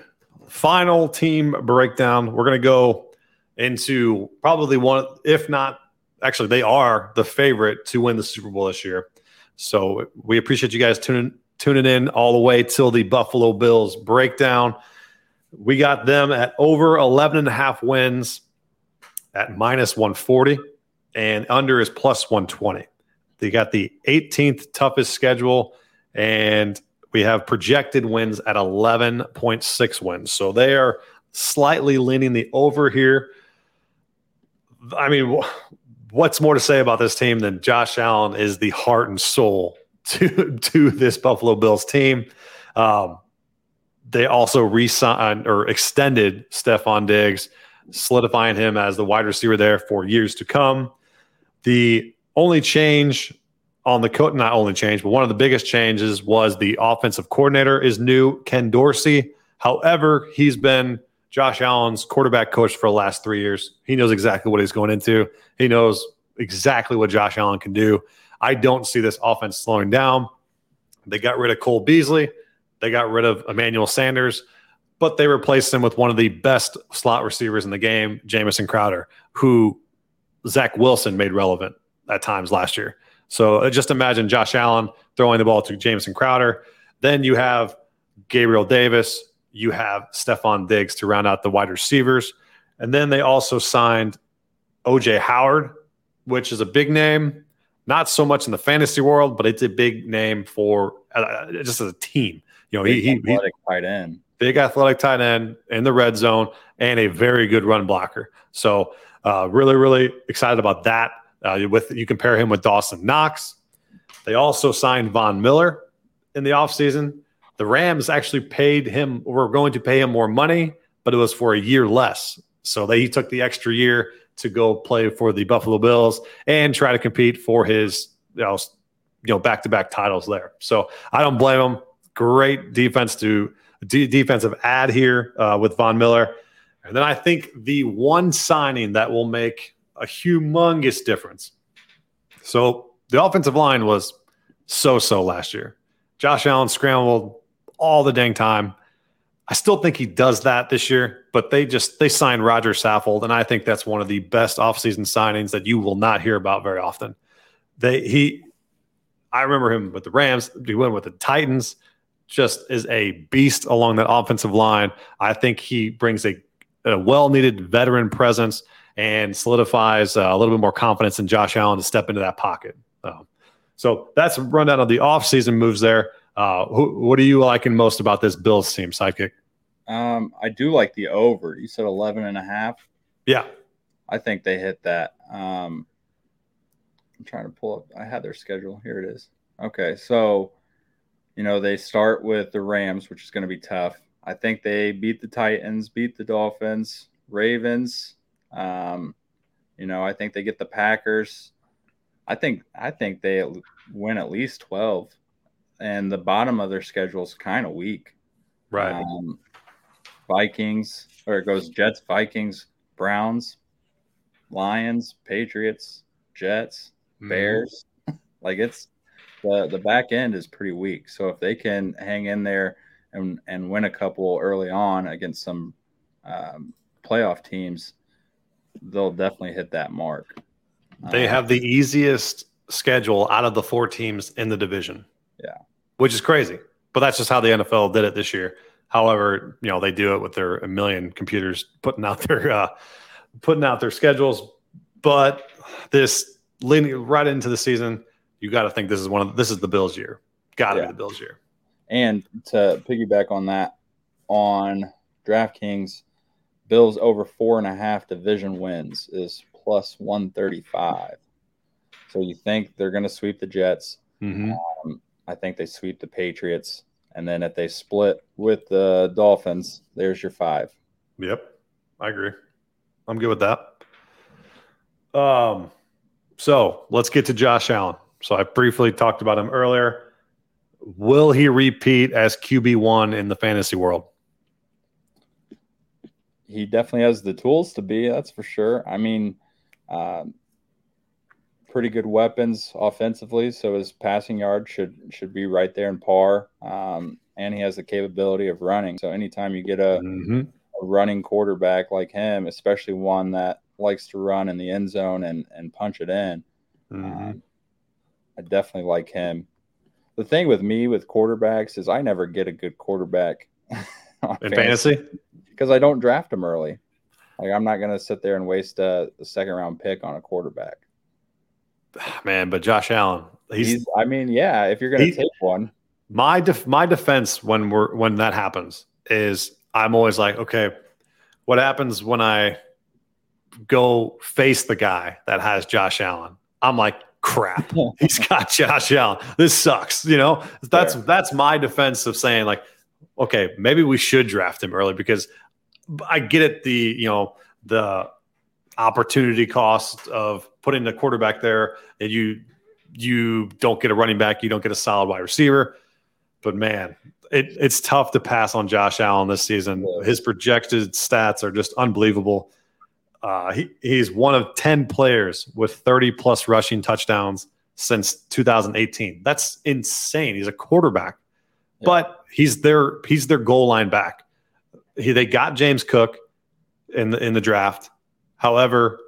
final team breakdown. We're going to go into probably one, if not, actually, they are the favorite to win the Super Bowl this year. So we appreciate you guys tuning tuning in all the way till the Buffalo Bills breakdown. We got them at over 11 and a half wins at minus 140 and under is plus 120. They got the 18th toughest schedule, and we have projected wins at 11.6 wins. So they are slightly leaning the over here. I mean, what's more to say about this team than Josh Allen is the heart and soul to to this Buffalo Bills team. Um, they also re-signed or extended Stefon Diggs, solidifying him as the wide receiver there for years to come. The only change on the coat, not only change, but one of the biggest changes was the offensive coordinator is new, Ken Dorsey. However, he's been Josh Allen's quarterback coach for the last three years. He knows exactly what he's going into. He knows exactly what Josh Allen can do. I don't see this offense slowing down. They got rid of Cole Beasley. They got rid of Emmanuel Sanders, but they replaced him with one of the best slot receivers in the game, Jamison Crowder, who Zach Wilson made relevant at times last year. So uh, just imagine Josh Allen throwing the ball to Jamison Crowder. Then you have Gabriel Davis, you have Stefon Diggs to round out the wide receivers. And then they also signed OJ Howard, which is a big name, not so much in the fantasy world, but it's a big name for uh, just as a team. You know, big he, he athletic tight end, big athletic tight end in the red zone, and a very good run blocker. So, uh, really, really excited about that. Uh, with you compare him with Dawson Knox. They also signed Von Miller in the offseason. The Rams actually paid him, were going to pay him more money, but it was for a year less. So they he took the extra year to go play for the Buffalo Bills and try to compete for his you know, back-to-back titles there. So I don't blame him. Great defense to d- defensive ad here uh, with Von Miller. And then I think the one signing that will make a humongous difference. So the offensive line was so-so last year. Josh Allen scrambled all the dang time. I still think he does that this year, but they just they signed Roger Saffold, and I think that's one of the best offseason signings that you will not hear about very often. They he I remember him with the Rams, he went with the Titans, just is a beast along that offensive line. I think he brings a, a well-needed veteran presence and solidifies uh, a little bit more confidence in Josh Allen to step into that pocket. Um, so that's a rundown of the offseason moves there. Uh, who, what are you liking most about this Bills team, sidekick? Um, I do like the over. You said 11 and a half. Yeah. I think they hit that. Um, I'm trying to pull up. I had their schedule. Here it is. Okay. So, you know, they start with the Rams, which is going to be tough. I think they beat the Titans, beat the Dolphins, Ravens. Um, you know, I think they get the Packers. I think I think they win at least 12 and the bottom of their schedule is kind of weak. Right. Um, Vikings, or it goes Jets, Vikings, Browns, Lions, Patriots, Jets, mm. Bears. like it's the the back end is pretty weak. So if they can hang in there and and win a couple early on against some um, playoff teams, they'll definitely hit that mark. They uh, have the easiest schedule out of the four teams in the division. Yeah which is crazy. But that's just how the NFL did it this year. However, you know they do it with their a million computers putting out their uh, putting out their schedules. But this leading right into the season, you got to think this is one of this is the Bills' year. Got to yeah. be the Bills' year. And to piggyback on that, on DraftKings, Bills over four and a half division wins is plus one thirty five. So you think they're going to sweep the Jets? Mm-hmm. Um, I think they sweep the Patriots. And then if they split with the Dolphins, there's your five. Yep. I agree. I'm good with that. Um, so let's get to Josh Allen. So I briefly talked about him earlier. Will he repeat as QB1 in the fantasy world? He definitely has the tools to be, that's for sure. I mean, um, pretty good weapons offensively, so his passing yard should should be right there in par. Um, and he has the capability of running. So anytime you get a, mm-hmm. a, running quarterback like him, especially one that likes to run in the end zone and and punch it in, mm-hmm. um, I definitely like him. The thing with me with quarterbacks is I never get a good quarterback in fantasy because I don't draft them early. Like I'm not going to sit there and waste a, a second round pick on a quarterback. man, but Josh Allen, he's, he's I mean, yeah, if you're going to take one, my def, my defense when we're when that happens is I'm always like, okay, what happens when I go face the guy that has Josh Allen? I'm like, crap, he's got Josh Allen. This sucks. You know, that's Fair. that's my defense of saying like, okay, maybe we should draft him early because I get it. The you know the opportunity cost of putting the quarterback there, and you you don't get a running back, you don't get a solid wide receiver. But man, it, it's tough to pass on Josh Allen this season. His projected stats are just unbelievable. Uh, he, he's one of 10 players with 30 plus rushing touchdowns since 2018. That's insane. He's a quarterback, yeah. but he's their he's their goal line back. He, they got James Cook in the in the draft. However,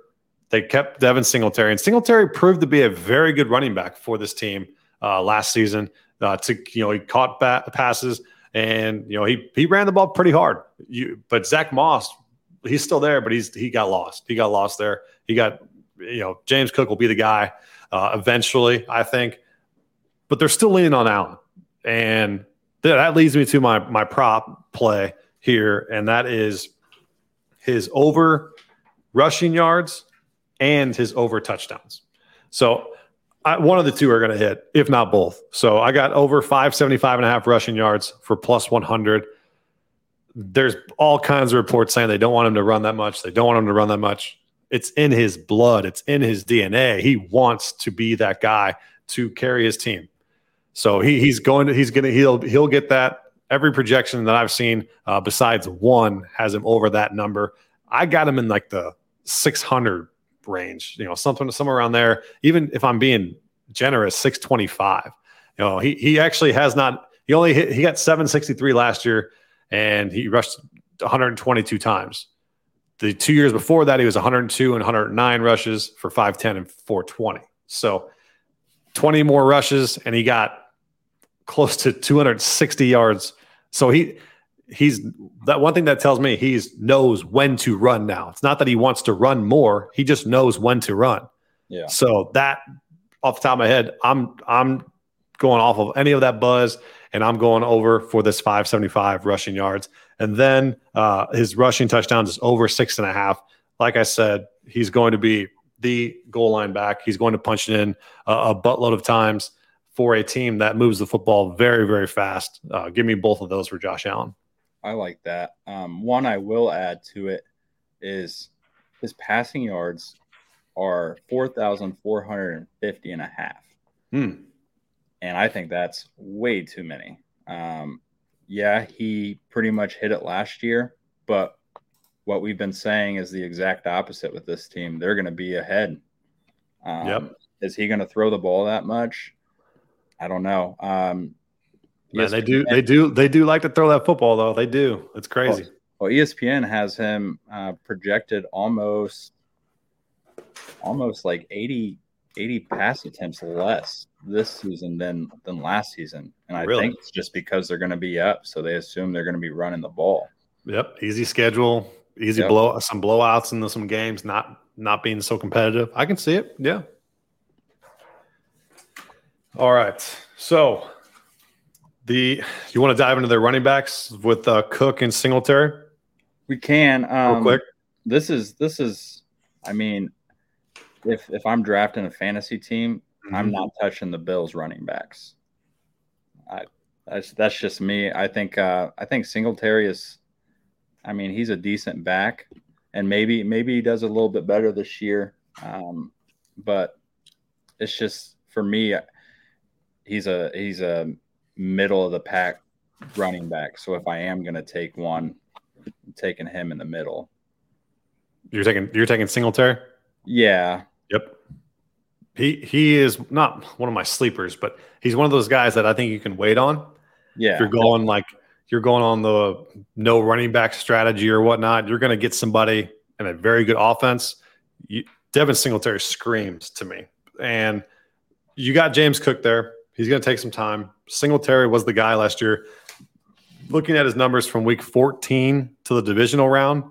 they kept Devin Singletary, and Singletary proved to be a very good running back for this team uh, last season. Uh, to you know, he caught passes, and you know he he ran the ball pretty hard. You, but Zach Moss he's still there, but he's he got lost. He got lost there. He got you know James Cook will be the guy uh, eventually, I think, but they're still leaning on Allen, and th- that leads me to my my prop play here, and that is his over rushing yards and his over touchdowns. So I, one of the two are going to hit, if not both. So I got over 575 and a half rushing yards for plus 100 there's all kinds of reports saying they don't want him to run that much. They don't want him to run that much. It's in his blood. It's in his DNA. He wants to be that guy to carry his team. So he, he's going to, he's going to, he'll, he'll get that. Every projection that I've seen, uh, besides one, has him over that number. I got him in like the 600 range, you know, something somewhere around there. Even if I'm being generous, 625. You know, he he actually has not. He only hit. He got 763 last year and he rushed 122 times. The two years before that, he was 102 and 109 rushes for 510 and 420. So 20 more rushes, and he got close to 260 yards. So he he's that one thing that tells me he's knows when to run now. It's not that he wants to run more; he just knows when to run. Yeah. So that off the top of my head, I'm I'm going off of any of that buzz and I'm going over for this 575 rushing yards. And then uh, his rushing touchdowns is over six and a half. Like I said, he's going to be the goal line back. He's going to punch it in a, a buttload of times for a team that moves the football very, very fast. Uh, give me both of those for Josh Allen. I like that. Um, one I will add to it is his passing yards are 4,450 and a half. Hmm and I think that's way too many. Um, yeah, he pretty much hit it last year, but what we've been saying is the exact opposite with this team. They're going to be ahead. Um, yep. Is he going to throw the ball that much? I don't know. Um, yeah, they do. They do. They do like to throw that football, though. They do. It's crazy. Well, well ESPN has him uh, projected almost, almost like 80, 80 pass attempts less this season than than last season, and I really? think it's just because they're going to be up, so they assume they're going to be running the ball. Yep, easy schedule, easy yep. blow, some blowouts into some games, not not being so competitive. I can see it. Yeah. All right, so the you want to dive into their running backs with uh, Cook and Singletary? We can. Um, Real quick. This is this is. I mean, if if I'm drafting a fantasy team, mm-hmm. I'm not touching the Bills running backs. I that's that's just me. I think uh, I think Singletary is. I mean, he's a decent back, and maybe maybe he does a little bit better this year. Um, but it's just for me, he's a he's a middle of the pack running back. So if I am going to take one, I'm taking him in the middle. You're taking you're taking Singletary. Yeah, Yep. He he is not one of my sleepers, but he's one of those guys that I think you can wait on. Yeah. If you're going like you're going on the no running back strategy or whatnot, you're going to get somebody in a very good offense. You, Devin Singletary screams to me, and you got James Cook there. He's going to take some time. Singletary was the guy last year. Looking at his numbers from week 14 to the divisional round,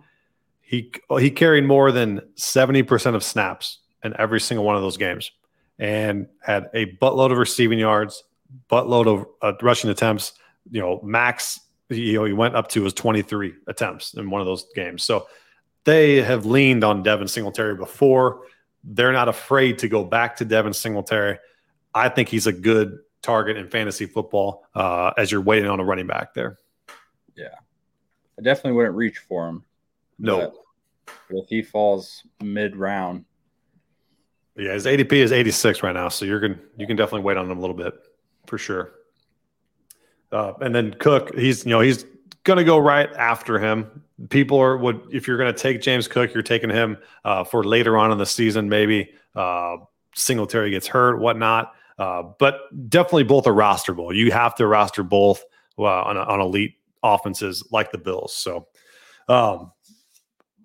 he he carried more than 70% of snaps in every single one of those games. and had a buttload of receiving yards, buttload of uh, rushing attempts. You know, max you know he went up to was 23 attempts in one of those games. So they have leaned on Devin Singletary before. They're not afraid to go back to Devin Singletary. I think he's a good target in fantasy football uh, as you're waiting on a running back there. Yeah, I definitely wouldn't reach for him. No, if he falls mid round. Yeah, his ADP is 86 right now, so you're going you can definitely wait on him a little bit for sure. Uh, and then Cook, he's you know he's going to go right after him. People are would if you're going to take James Cook, you're taking him uh, for later on in the season. Maybe uh, Singletary gets hurt, whatnot. Uh, but definitely both are rosterable. You have to roster both uh, on, on elite offenses like the Bills. So, um,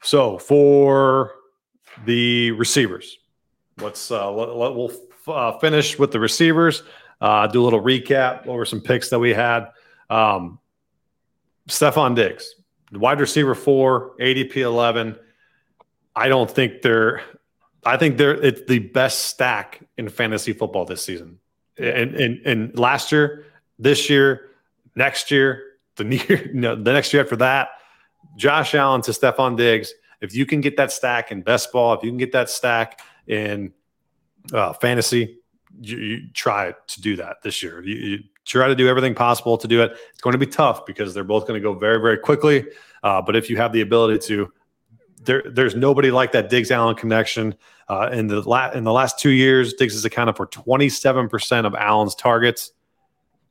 so for the receivers, let's uh, let, let, we'll uh, finish with the receivers. Uh, do a little recap over some picks that we had. Um, Stefon Diggs, wide receiver four, ADP eleven. I don't think they're. I think they're it's the best stack in fantasy football this season. And and, and last year, this year, next year, the you know, the next year after that, Josh Allen to Stefon Diggs. If you can get that stack in best ball, if you can get that stack in uh, fantasy, you, you, try to do that this year. You, you, try to do everything possible to do it. It's going to be tough because they're both going to go very, very quickly. Uh, but if you have the ability to, there, there's nobody like that Diggs Allen connection. Uh, in the la- in the last two years, Diggs has accounted for 27% of Allen's targets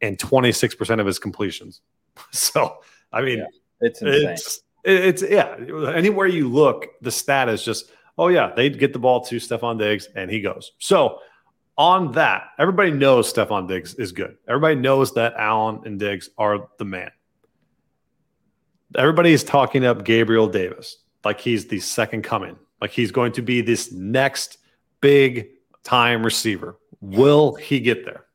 and 26% of his completions. So, I mean, yeah, it's insane. It's, it's yeah. Anywhere you look, the stat is just, oh yeah, they get the ball to Stefon Diggs and he goes. So on that, everybody knows Stefon Diggs is good. Everybody knows that Allen and Diggs are the man. Everybody is talking up Gabriel Davis like he's the second coming, like he's going to be this next big time receiver. Will he get there?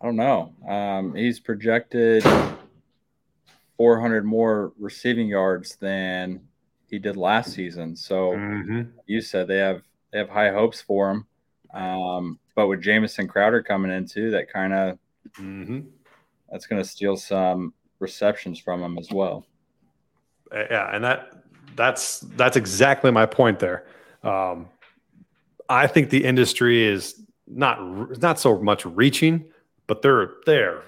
I don't know. Um, he's projected 400 more receiving yards than he did last season. So mm-hmm. you said they have they have high hopes for him. Um, but with Jamison Crowder coming in too, that kind of mm-hmm. that's going to steal some receptions from him as well. Yeah, and that that's that's exactly my point there. Um, I think the industry is not not so much reaching, but they're they're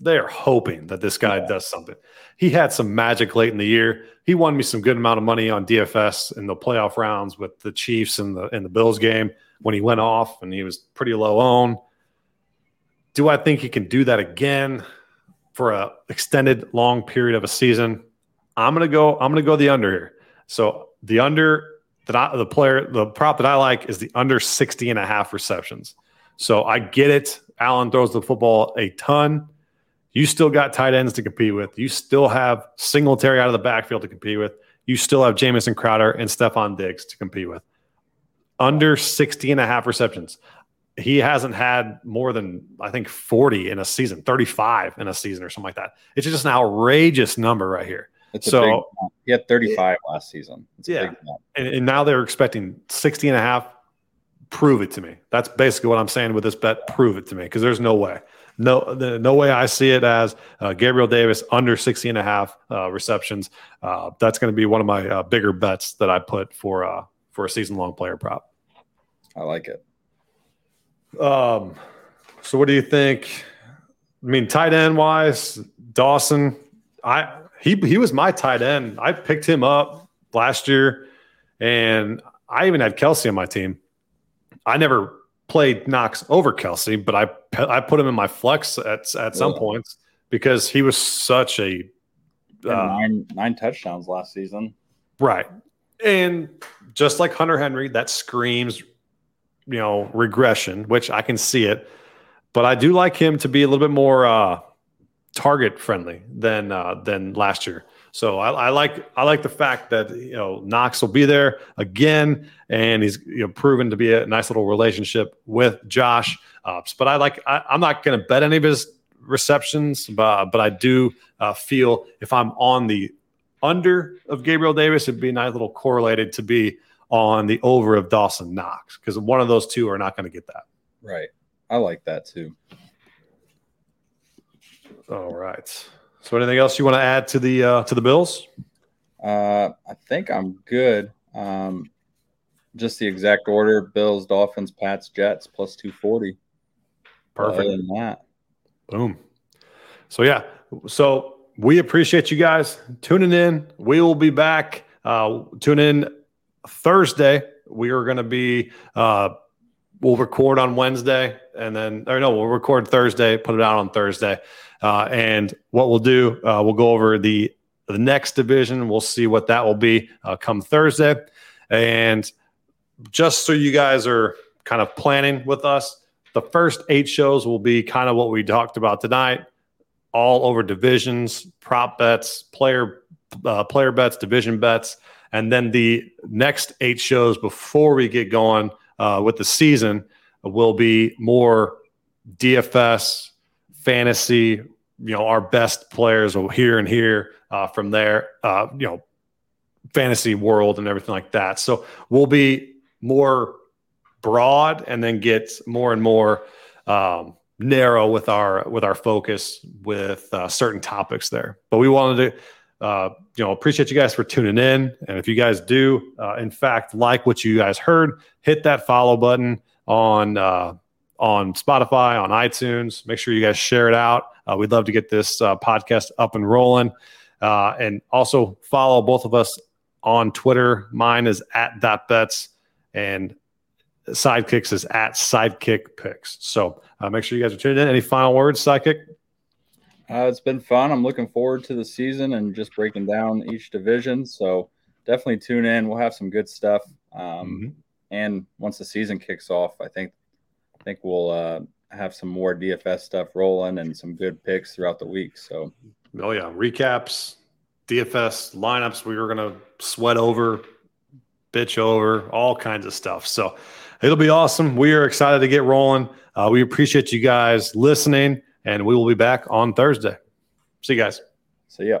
they're hoping that this guy yeah. does something. He had some magic late in the year. He won me some good amount of money on DFS in the playoff rounds with the Chiefs and the in the Bills game when he went off and he was pretty low on. Do I think he can do that again for a extended long period of a season? I'm gonna go. I'm gonna go the under here. So the under that I, the player, the prop that I like is the under 60 and a half receptions. So I get it. Allen throws the football a ton. You still got tight ends to compete with. You still have Singletary out of the backfield to compete with. You still have Jamison Crowder and Stefon Diggs to compete with under 60 and a half receptions. He hasn't had more than, I think, 40 in a season, 35 in a season or something like that. It's just an outrageous number right here. It's so he had 35 last season. It's yeah. And, and now they're expecting 60 and a half. Prove it to me. That's basically what I'm saying with this bet. Prove it to me because there's no way. No, the, no way I see it as uh, Gabriel Davis under 60 and a half uh, receptions. Uh, that's going to be one of my uh, bigger bets that I put for uh, for a season long player prop. I like it. Um, so what do you think? I mean, tight end wise, Dawson, I he he was my tight end. I picked him up last year, and I even had Kelce on my team. I never played Knox over Kelce, but I I put him in my flex at at some points because he was such a uh, nine nine touchdowns last season. Right, and just like Hunter Henry, that screams, you know, regression, which I can see it. But I do like him to be a little bit more uh, target friendly than uh, than last year. So I, I, like I like the fact that you know Knox will be there again, and he's you know proven to be a nice little relationship with Josh. Uh, but I like I, am not going to bet any of his receptions, but but I do uh, feel if I'm on the under of Gabriel Davis, it'd be a nice little correlated to be on the over of Dawson Knox because one of those two are not going to get that. Right. I like that too. All right. So, anything else you want to add to the uh, to the Bills? Uh, I think I'm good. Um, just the exact order: Bills, Dolphins, Pats, Jets, plus two forty. Perfect. Other than that, boom. So yeah, so we appreciate you guys tuning in. We will be back. Uh, tune in Thursday. We are going to be. Uh, we'll record on Wednesday, and then or no, we'll record Thursday. Put it out on Thursday. Uh, and what we'll do, uh, we'll go over the the next division. We'll see what that will be uh, come Thursday. And just so you guys are kind of planning with us, the first eight shows will be kind of what we talked about tonight, all over divisions, prop bets, player uh, player bets, division bets, and then the next eight shows before we get going uh, with the season will be more DFS fantasy, you know, our best players here and here uh, from there, uh, you know, fantasy world and everything like that. So we'll be more broad and then get more and more um, narrow with our with our focus with uh, certain topics there. But we wanted to, uh, you know, appreciate you guys for tuning in. And if you guys do, uh, in fact, like what you guys heard, hit that follow button on uh, on Spotify, on iTunes. Make sure you guys share it out. Uh, we'd love to get this uh, podcast up and rolling. Uh, and also follow both of us on Twitter. Mine is at dot bets and Sidekicks is at Sidekick Picks. So uh, make sure you guys are tuning in. Any final words, Sidekick? Uh, it's been fun. I'm looking forward to the season and just breaking down each division. So definitely tune in. We'll have some good stuff. Um, mm-hmm. And once the season kicks off, I think think we'll uh, have some more DFS stuff rolling and some good picks throughout the week. So, oh yeah, recaps, DFS lineups. We were gonna sweat over, bitch over, all kinds of stuff. So it'll be awesome. We are excited to get rolling. Uh, we appreciate you guys listening, and we will be back on Thursday. See you guys. See ya.